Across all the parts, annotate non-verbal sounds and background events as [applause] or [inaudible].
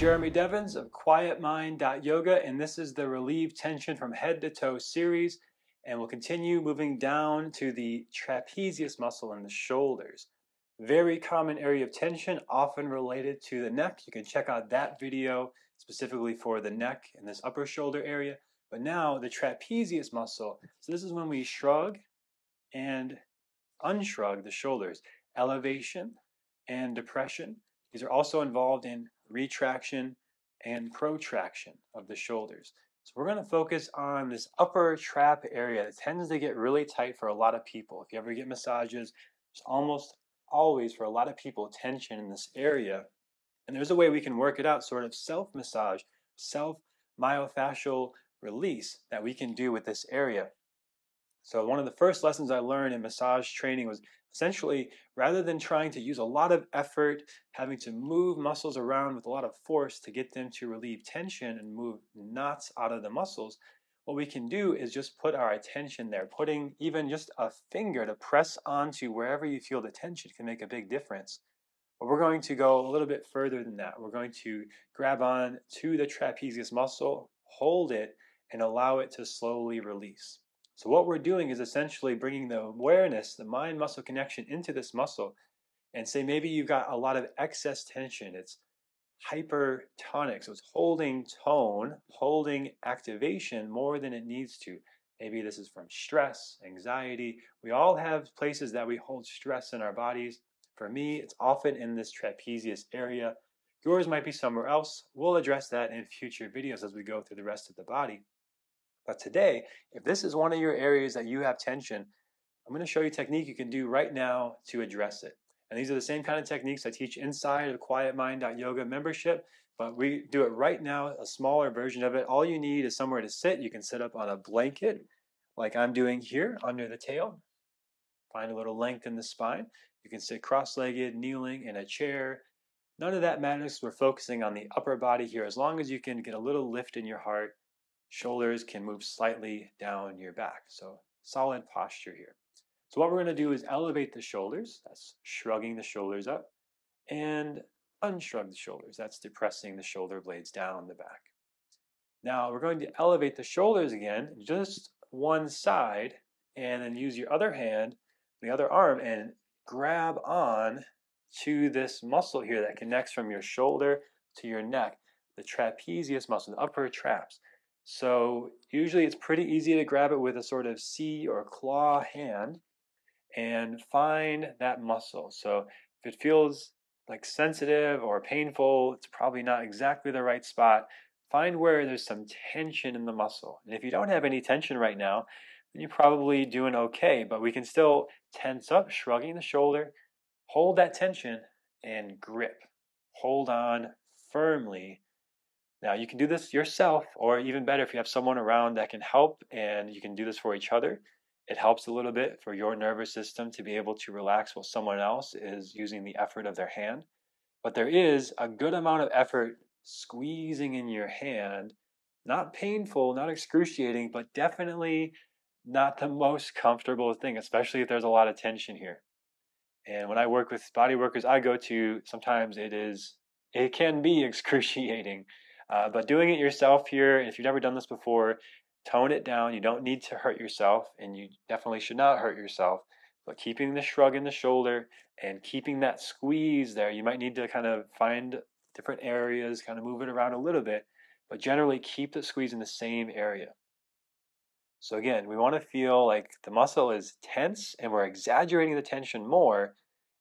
Jeremy Devens of quietmind.yoga, and this is the Relieve Tension from Head to Toe series. And we'll continue moving down to the trapezius muscle in the shoulders. Very common area of tension, often related to the neck. You can check out that video specifically for the neck and this upper shoulder area. But now the trapezius muscle. So this is when we shrug and unshrug the shoulders. Elevation and depression. These are also involved in retraction and protraction of the shoulders. So we're going to focus on this upper trap area that tends to get really tight for a lot of people. If you ever get massages, there's almost always for a lot of people tension in this area. And there's a way we can work it out, sort of self-massage, self-myofascial release that we can do with this area. So one of the first lessons I learned in massage training was essentially rather than trying to use a lot of effort, having to move muscles around with a lot of force to get them to relieve tension and move knots out of the muscles, what we can do is just put our attention there. Putting even just a finger to press onto wherever you feel the tension can make a big difference. But we're going to go a little bit further than that. We're going to grab on to the trapezius muscle, hold it, and allow it to slowly release. So what we're doing is essentially bringing the awareness, the mind-muscle connection into this muscle and say maybe you've got a lot of excess tension. It's hypertonic, so it's holding tone, holding activation more than it needs to. Maybe this is from stress, anxiety. We all have places that we hold stress in our bodies. For me, it's often in this trapezius area. Yours might be somewhere else. We'll address that in future videos as we go through the rest of the body. But today, if this is one of your areas that you have tension, I'm going to show you a technique you can do right now to address it. And these are the same kind of techniques I teach inside of quietmind.yoga membership, but we do it right now, a smaller version of it. All you need is somewhere to sit. You can sit up on a blanket like I'm doing here under the tail. Find a little length in the spine. You can sit cross-legged, kneeling in a chair. None of that matters. We're focusing on the upper body here. As long as you can get a little lift in your heart, Shoulders can move slightly down your back. So solid posture here. So what we're going to do is elevate the shoulders. That's shrugging the shoulders up. And unshrug the shoulders. That's depressing the shoulder blades down the back. Now we're going to elevate the shoulders again, just one side, and then use your other hand, the other arm, and grab on to this muscle here that connects from your shoulder to your neck, the trapezius muscle, the upper traps. So usually it's pretty easy to grab it with a sort of C or claw hand and find that muscle. So if it feels like sensitive or painful, it's probably not exactly the right spot. Find where there's some tension in the muscle. And if you don't have any tension right now, then you're probably doing okay, but we can still tense up, shrugging the shoulder, hold that tension, and grip. Hold on firmly now you can do this yourself, or even better, if you have someone around that can help and you can do this for each other. It helps a little bit for your nervous system to be able to relax while someone else is using the effort of their hand. But there is a good amount of effort squeezing in your hand. Not painful, not excruciating, but definitely not the most comfortable thing, especially if there's a lot of tension here. And when I work with body workers I go to, sometimes it is, it can be [laughs] excruciating. Uh, but doing it yourself here, if you've never done this before, tone it down. You don't need to hurt yourself, and you definitely should not hurt yourself. But keeping the shrug in the shoulder and keeping that squeeze there, you might need to kind of find different areas, kind of move it around a little bit, but generally keep the squeeze in the same area. So again, we want to feel like the muscle is tense and we're exaggerating the tension more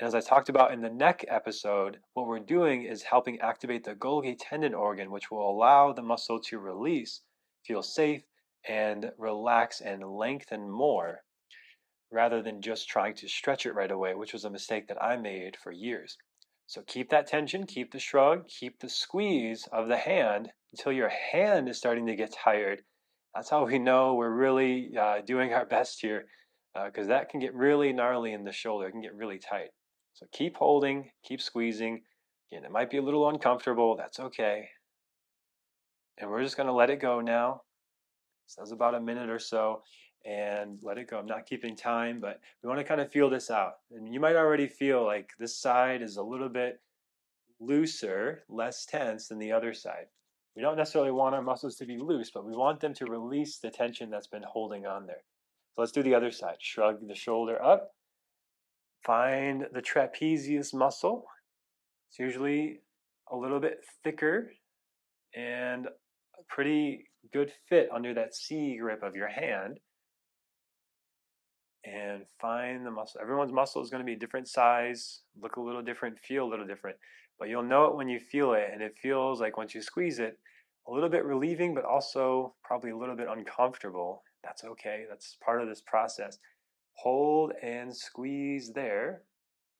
and as I talked about in the neck episode, what we're doing is helping activate the Golgi tendon organ, which will allow the muscle to release, feel safe, and relax and lengthen more rather than just trying to stretch it right away, which was a mistake that I made for years. So keep that tension, keep the shrug, keep the squeeze of the hand until your hand is starting to get tired. That's how we know we're really uh, doing our [laughs] best here because uh, that can get really gnarly in the shoulder, it can get really tight. So keep holding, keep squeezing. Again, it might be a little uncomfortable. That's okay. And we're just going to let it go now. So that's about a minute or so and let it go. I'm not keeping time, but we want to kind of feel this out. And you might already feel like this side is a little bit looser, less tense than the other side. We don't necessarily want our muscles to be loose, but we want them to release the tension that's been holding on there. So let's do the other side. Shrug the shoulder up. Find the trapezius muscle. It's usually a little bit thicker and a pretty good fit under that C grip of your hand. And find the muscle. Everyone's muscle is going to be a different size, look a little different, feel a little different. But you'll know it when you feel it, and it feels like once you squeeze it, a little bit relieving, but also probably a little bit uncomfortable. That's okay. That's part of this process. Hold and squeeze there.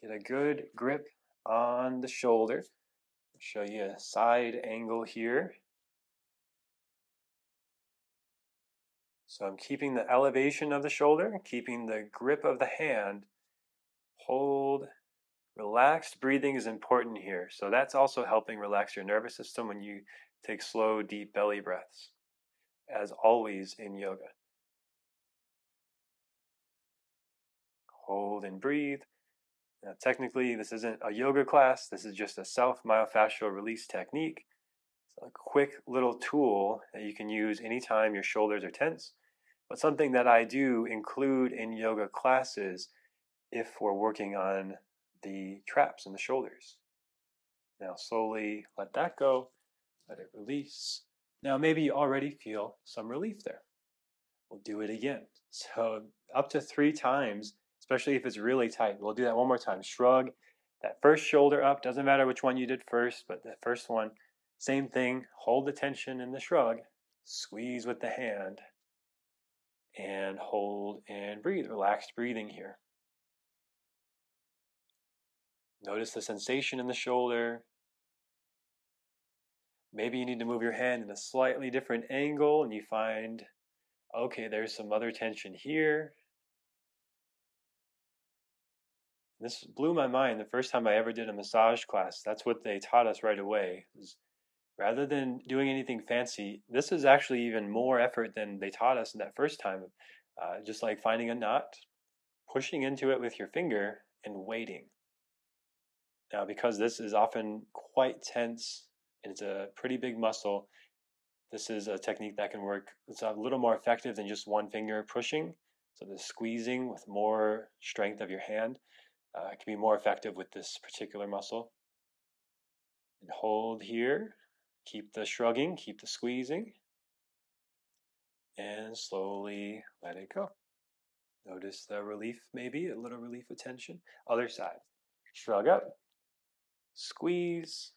Get a good grip on the shoulder. Show you a side angle here. So I'm keeping the elevation of the shoulder, keeping the grip of the hand. Hold. Relaxed breathing is important here. So that's also helping relax your nervous system when you take slow, deep belly breaths, as always in yoga. Hold and breathe. Now, technically, this isn't a yoga class. This is just a self myofascial release technique. It's a quick little tool that you can use anytime your shoulders are tense, but something that I do include in yoga classes if we're working on the traps in the shoulders. Now, slowly let that go, let it release. Now, maybe you already feel some relief there. We'll do it again. So, up to three times especially if it's really tight. We'll do that one more time. Shrug that first shoulder up. Doesn't matter which one you did first, but the first one, same thing. Hold the tension in the shrug. Squeeze with the hand. And hold and breathe. Relaxed breathing here. Notice the sensation in the shoulder. Maybe you need to move your hand in a slightly different angle and you find, okay, there's some other tension here. This blew my mind the first time I ever did a massage class. That's what they taught us right away. rather than doing anything fancy, this is actually even more effort than they taught us in that first time. Uh, just like finding a knot, pushing into it with your finger, and waiting. Now, because this is often quite tense and it's a pretty big muscle, this is a technique that can work. It's a little more effective than just one finger pushing. So the squeezing with more strength of your hand uh, can be more effective with this particular muscle. And hold here. Keep the shrugging, keep the squeezing. And slowly let it go. Notice the relief, maybe a little relief of tension. Other side. Shrug up. Squeeze.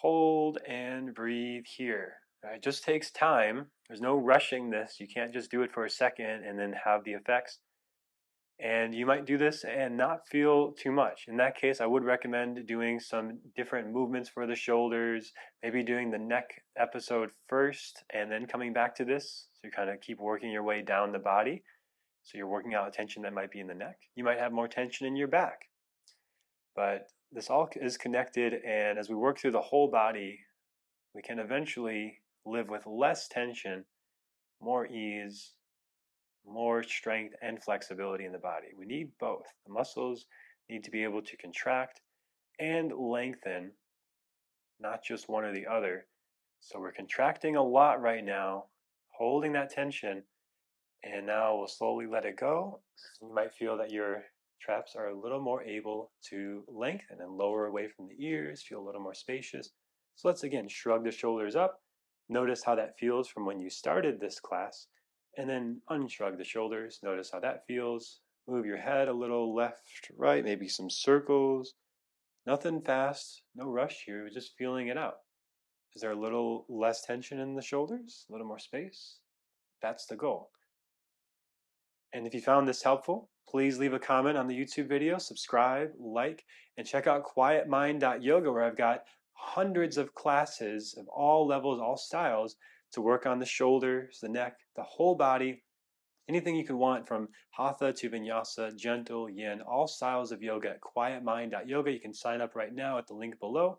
Hold and breathe here. It just takes time. There's no rushing this. You can't just do it for a second and then have the effects. And you might do this and not feel too much. In that case, I would recommend doing some different movements for the shoulders, maybe doing the neck episode first and then coming back to this. So you kind of keep working your way down the body. So you're working out tension that might be in the neck. You might have more tension in your back. But this all is connected, and as we work through the whole body, we can eventually live with less tension, more ease, more strength and flexibility in the body. We need both. The muscles need to be able to contract and lengthen, not just one or the other. So we're contracting a lot right now, holding that tension, and now we'll slowly let it go. You might feel that your traps are a little more able to lengthen and lower away from the ears, feel a little more spacious. So let's again shrug the shoulders up. Notice how that feels from when you started this class and then unshrug the shoulders. Notice how that feels. Move your head a little left, right, maybe some circles. Nothing fast, no rush here, just feeling it out. Is there a little less tension in the shoulders? A little more space? That's the goal. And if you found this helpful, please leave a comment on the YouTube video, subscribe, like, and check out quietmind.yoga where I've got hundreds of classes of all levels, all styles to work on the shoulders, the neck, the whole body, anything you can want from hatha to vinyasa, gentle, yin, all styles of yoga at quietmind.yoga. You can sign up right now at the link below.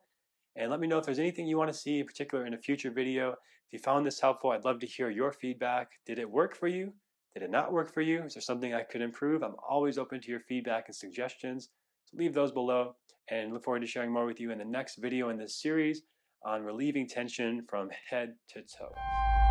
And let me know if there's anything you want to see in particular in a future video. If you found this helpful, I'd love to hear your feedback. Did it work for you? Did it not work for you? Is there something I could improve? I'm always open to your feedback and suggestions. So leave those below and look forward to sharing more with you in the next video in this series on relieving tension from head to toe.